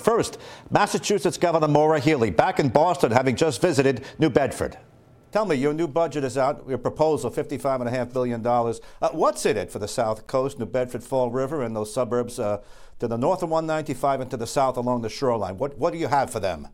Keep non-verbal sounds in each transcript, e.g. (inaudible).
First, Massachusetts Governor Maura Healey back in Boston having just visited New Bedford. Tell me, your new budget is out, your proposal, $55.5 billion. Uh, what's in it for the South Coast, New Bedford, Fall River, and those suburbs uh, to the north of 195 and to the south along the shoreline? What, what do you have for them?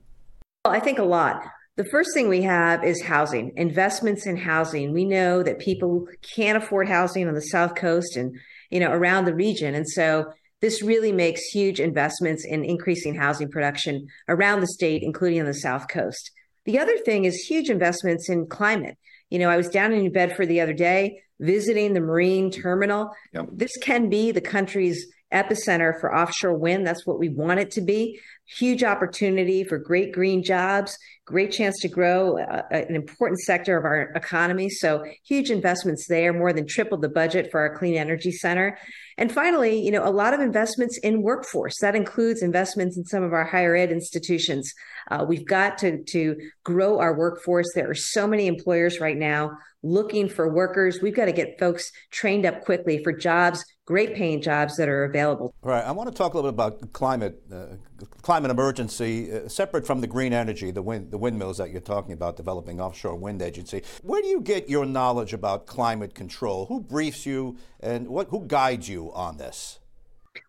Well, I think a lot. The first thing we have is housing, investments in housing. We know that people can't afford housing on the South Coast and, you know, around the region. And so this really makes huge investments in increasing housing production around the state, including on the South Coast. The other thing is huge investments in climate. You know, I was down in New Bedford the other day visiting the marine terminal. Yep. This can be the country's epicenter for offshore wind. That's what we want it to be. Huge opportunity for great green jobs, great chance to grow uh, an important sector of our economy. So huge investments there, more than tripled the budget for our clean energy center. And finally, you know, a lot of investments in workforce. That includes investments in some of our higher ed institutions. Uh, we've got to, to grow our workforce. There are so many employers right now looking for workers. We've got to get folks trained up quickly for jobs, great paying jobs that are available. Right. I want to talk a little bit about climate, uh, climate emergency, uh, separate from the green energy, the wind, the windmills that you're talking about, developing offshore wind agency. Where do you get your knowledge about climate control? Who briefs you, and what, who guides you on this?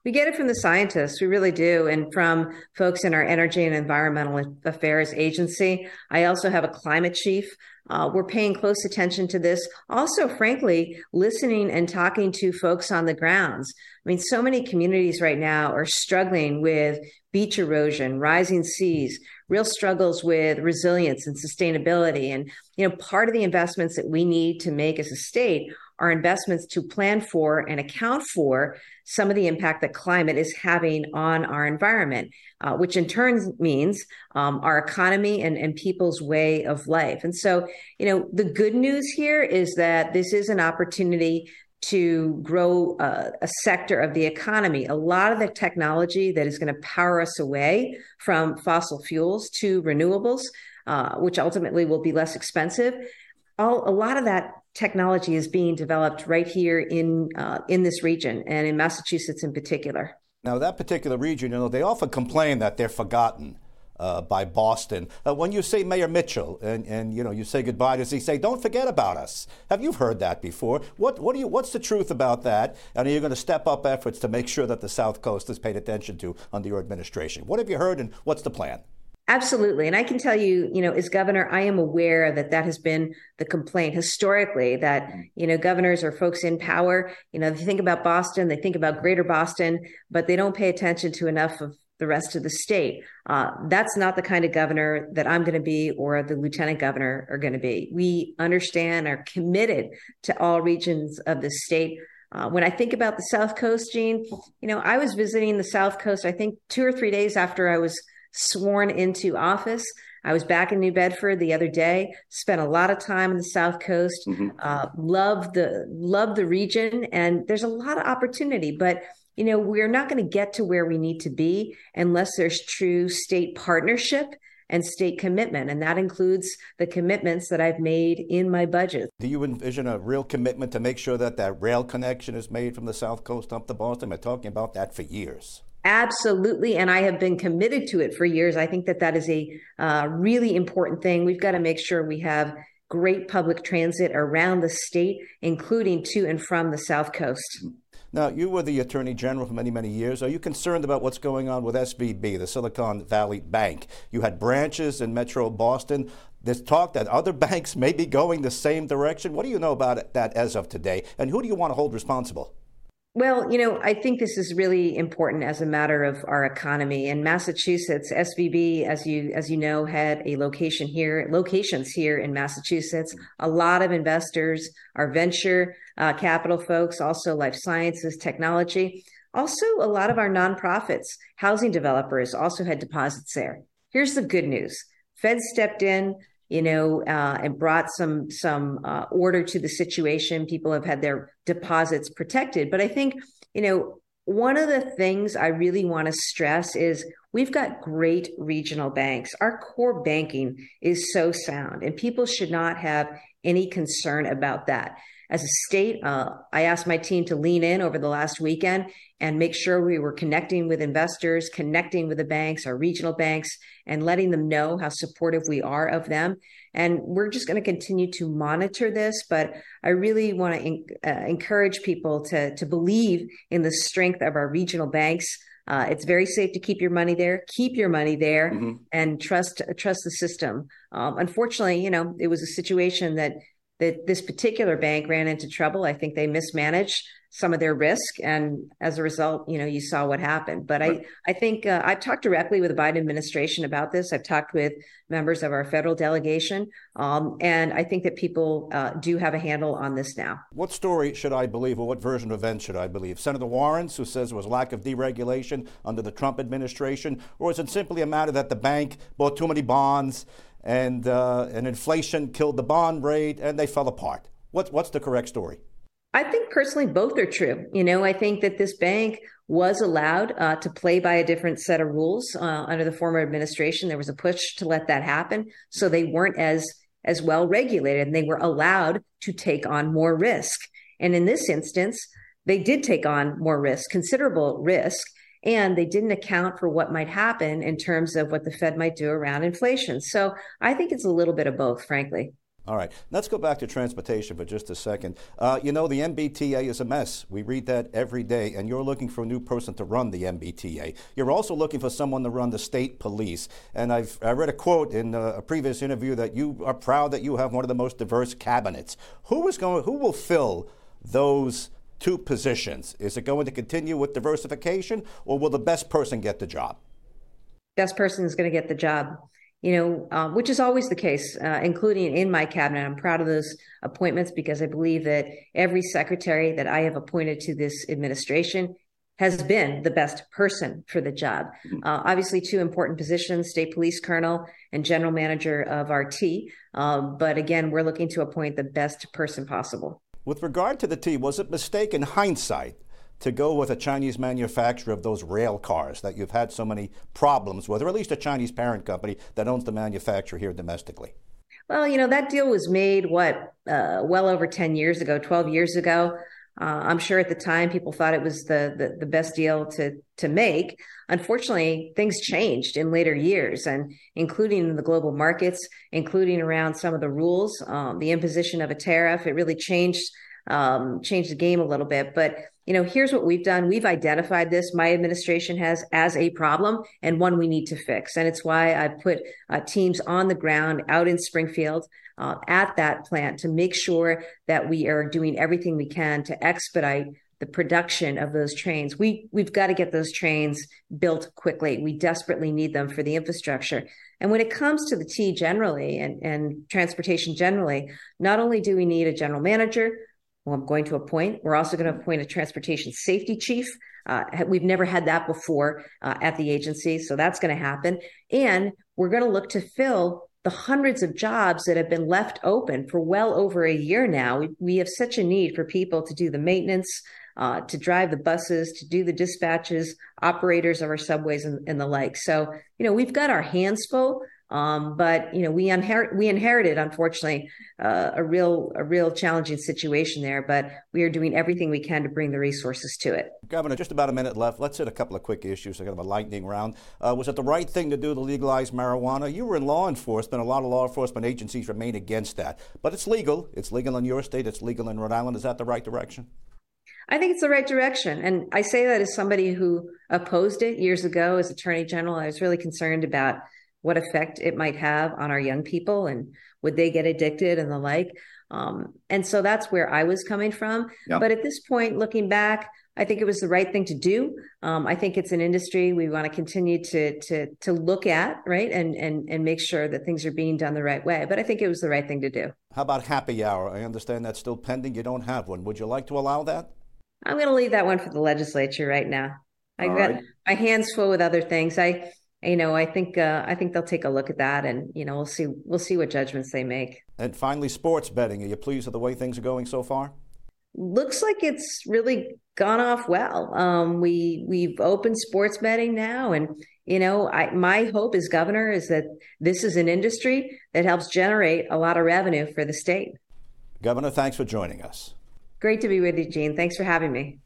We get it from the scientists, we really do, and from folks in our Energy and Environmental Affairs Agency. I also have a climate chief. Uh, we're paying close attention to this. Also, frankly, listening and talking to folks on the grounds. I mean, so many communities right now are struggling with beach erosion, rising seas, real struggles with resilience and sustainability. And, you know, part of the investments that we need to make as a state are investments to plan for and account for some of the impact that climate is having on our environment, uh, which in turn means um, our economy and, and people's way of life. And so, you know, the good news here is that this is an opportunity to grow a, a, sector of the economy. A lot of the technology that is going to power us away from fossil fuels to renewables, uh, which ultimately will be less expensive. All, a lot of that technology is being developed right here in uh, in this region and in Massachusetts in particular. Now, that particular region, you know, they often complain that they're forgotten. Uh, by Boston. Uh, when you say Mayor Mitchell and, and you know you say goodbye, does he say don't forget about us? Have you heard that before? What what do you what's the truth about that? And are you going to step up efforts to make sure that the South Coast is paid attention to under your administration? What have you heard and what's the plan? Absolutely. And I can tell you, you know, as governor, I am aware that that has been the complaint historically that, you know, governors or folks in power, you know, they think about Boston, they think about greater Boston, but they don't pay attention to enough of the rest of the state. Uh, that's not the kind of governor that I'm going to be or the lieutenant governor are going to be. We understand, are committed to all regions of the state. Uh, when I think about the South Coast, Gene, you know, I was visiting the South Coast, I think two or three days after I was sworn into office. I was back in New Bedford the other day. Spent a lot of time on the South Coast. Mm-hmm. Uh, love the love the region, and there's a lot of opportunity. But you know, we're not going to get to where we need to be unless there's true state partnership and state commitment. And that includes the commitments that I've made in my budget. Do you envision a real commitment to make sure that that rail connection is made from the South Coast up to Boston? I've been talking about that for years. Absolutely. And I have been committed to it for years. I think that that is a uh, really important thing. We've got to make sure we have great public transit around the state, including to and from the South Coast. Now, you were the Attorney General for many, many years. Are you concerned about what's going on with SVB, the Silicon Valley Bank? You had branches in Metro Boston. There's talk that other (laughs) banks may be going the same direction. What do you know about that as of today? And who do you want to hold responsible? Well, you know, I think this is really important as a matter of our economy. In Massachusetts, SVB, as you as you know, had a location here, locations here in Massachusetts. A lot of investors are venture uh, capital folks, also life sciences, technology. Also, a lot of our nonprofits, housing developers also had deposits there. Here's the good news Fed stepped in, you know, uh, and brought some some uh, order to the situation. People have had their deposits protected, but I think you know one of the things I really want to stress is we've got great regional banks. Our core banking is so sound, and people should not have any concern about that as a state, uh, I asked my team to lean in over the last weekend and make sure we were connecting with investors, connecting with the banks, our regional banks, and letting them know how supportive we are of them. And we're just going to continue to monitor this. But I really want to in, uh, encourage people to, to believe in the strength of our regional banks. Uh, it's very safe to keep your money there. Keep your money there, mm-hmm. and trust trust the system. Um, unfortunately, you know, it was a situation that that this particular bank ran into trouble. I think they mismanaged some of their risk, and as a result, you know, you saw what happened. But right. I, I think uh, I've talked directly with the Biden administration about this. I've talked with members of our federal delegation, um, and I think that people uh, do have a handle on this now. What story should I believe, or what version of events should I believe? Senator Warren's, who says there was lack of deregulation under the Trump administration, or is it simply a matter that the bank bought too many bonds? and, uh, and inflation killed the bond rate and they fell apart. What's, what's the correct story? I think personally both are true. You know, I think that this bank was allowed uh, to play by a different set of rules uh, under the former administration. There was a push to let that happen, so they weren't as as well regulated, and they were allowed to take on more risk. And in this instance, they did take on more risk, considerable risk, and they didn't account for what might happen in terms of what the Fed might do around inflation. So I think it's a little bit of both, frankly. All right, let's go back to transportation for just a second. Uh, you know, the MBTA is a mess. We read that every day, and you're looking for a new person to run the MBTA. You're also looking for someone to run the state police. And I've I read a quote in a, a previous interview that you are proud that you have one of the most diverse cabinets. Who is going? Who will fill those? two positions? Is it going to continue with diversification, or will the best person get the job? Best person is going to get the job. You know, uh, which is always the case, uh, including in my cabinet. I'm proud of those appointments because I believe that every secretary that I have appointed to this administration has been the best person for the job. Mm-hmm. Uh, obviously, two important positions state police colonel and general manager of RT. Um, but again, we're looking to appoint the best person possible. With regard to the T, was it mistake in hindsight to go with a Chinese manufacturer of those rail cars that you've had so many problems with, or at least a Chinese parent company that owns the manufacturer here domestically? Well, you know, that deal was made, what, uh, well over 10 years ago, 12 years ago. Uh, I'm sure at the time people thought it was the, the, the best deal to to make. Unfortunately, things changed in later years, and including the global markets, including around some of the rules, um, the imposition of a tariff. It really changed um, changed the game a little bit. But you know, here's what we've done. We've identified this. My administration has as a problem and one we need to fix. And it's why I put uh, teams on the ground out in Springfield uh, at that plant to make sure that we are doing everything we can to expedite the production of those trains. We we've got to get those trains built quickly. We desperately need them for the infrastructure. And when it comes to the T generally and, and transportation generally, not only do we need a general manager, who I'm going to appoint, we're also going to appoint a transportation safety chief. Uh, we've never had that before uh, at the agency, so that's going to happen. And we're going to look to fill the hundreds of jobs that have been left open for well over a year now. We, we have such a need for people to do the maintenance, uh, to drive the buses, to do the dispatches, operators of our subways, and, and the like. So, you know, we've got our hands full. Um, but you know, we inherit we inherited, unfortunately, uh, a real a real challenging situation there. But we are doing everything we can to bring the resources to it. Governor, just about a minute left. Let's hit a couple of quick issues. I got a lightning round. Uh, was it the right thing to do to legalize marijuana? You were in law enforcement. A lot of law enforcement agencies remain against that, but it's legal. It's legal in your state. It's legal in Rhode Island. Is that the right direction? I think it's the right direction. And I say that as somebody who opposed it years ago as Attorney General. I was really concerned about what effect it might have on our young people and would they get addicted and the like. Um, and so that's where I was coming from. Yep. But at this point, looking back, I think it was the right thing to do. Um, I think it's an industry we want to continue to to to look at, right, and and and make sure that things are being done the right way. But I think it was the right thing to do. How about happy hour? I understand that's still pending. You don't have one. Would you like to allow that? I'm going to leave that one for the legislature right now. I've got right. my hands full with other things. I, you know, I think uh, I think they'll take a look at that, and you know, we'll see we'll see what judgments they make. And finally, sports betting. Are you pleased with the way things are going so far? Looks like it's really gone off well. Um, we we've opened sports betting now, and you know, I, my hope as governor is that this is an industry that helps generate a lot of revenue for the state. Governor, thanks for joining us. Great to be with you, Gene. Thanks for having me.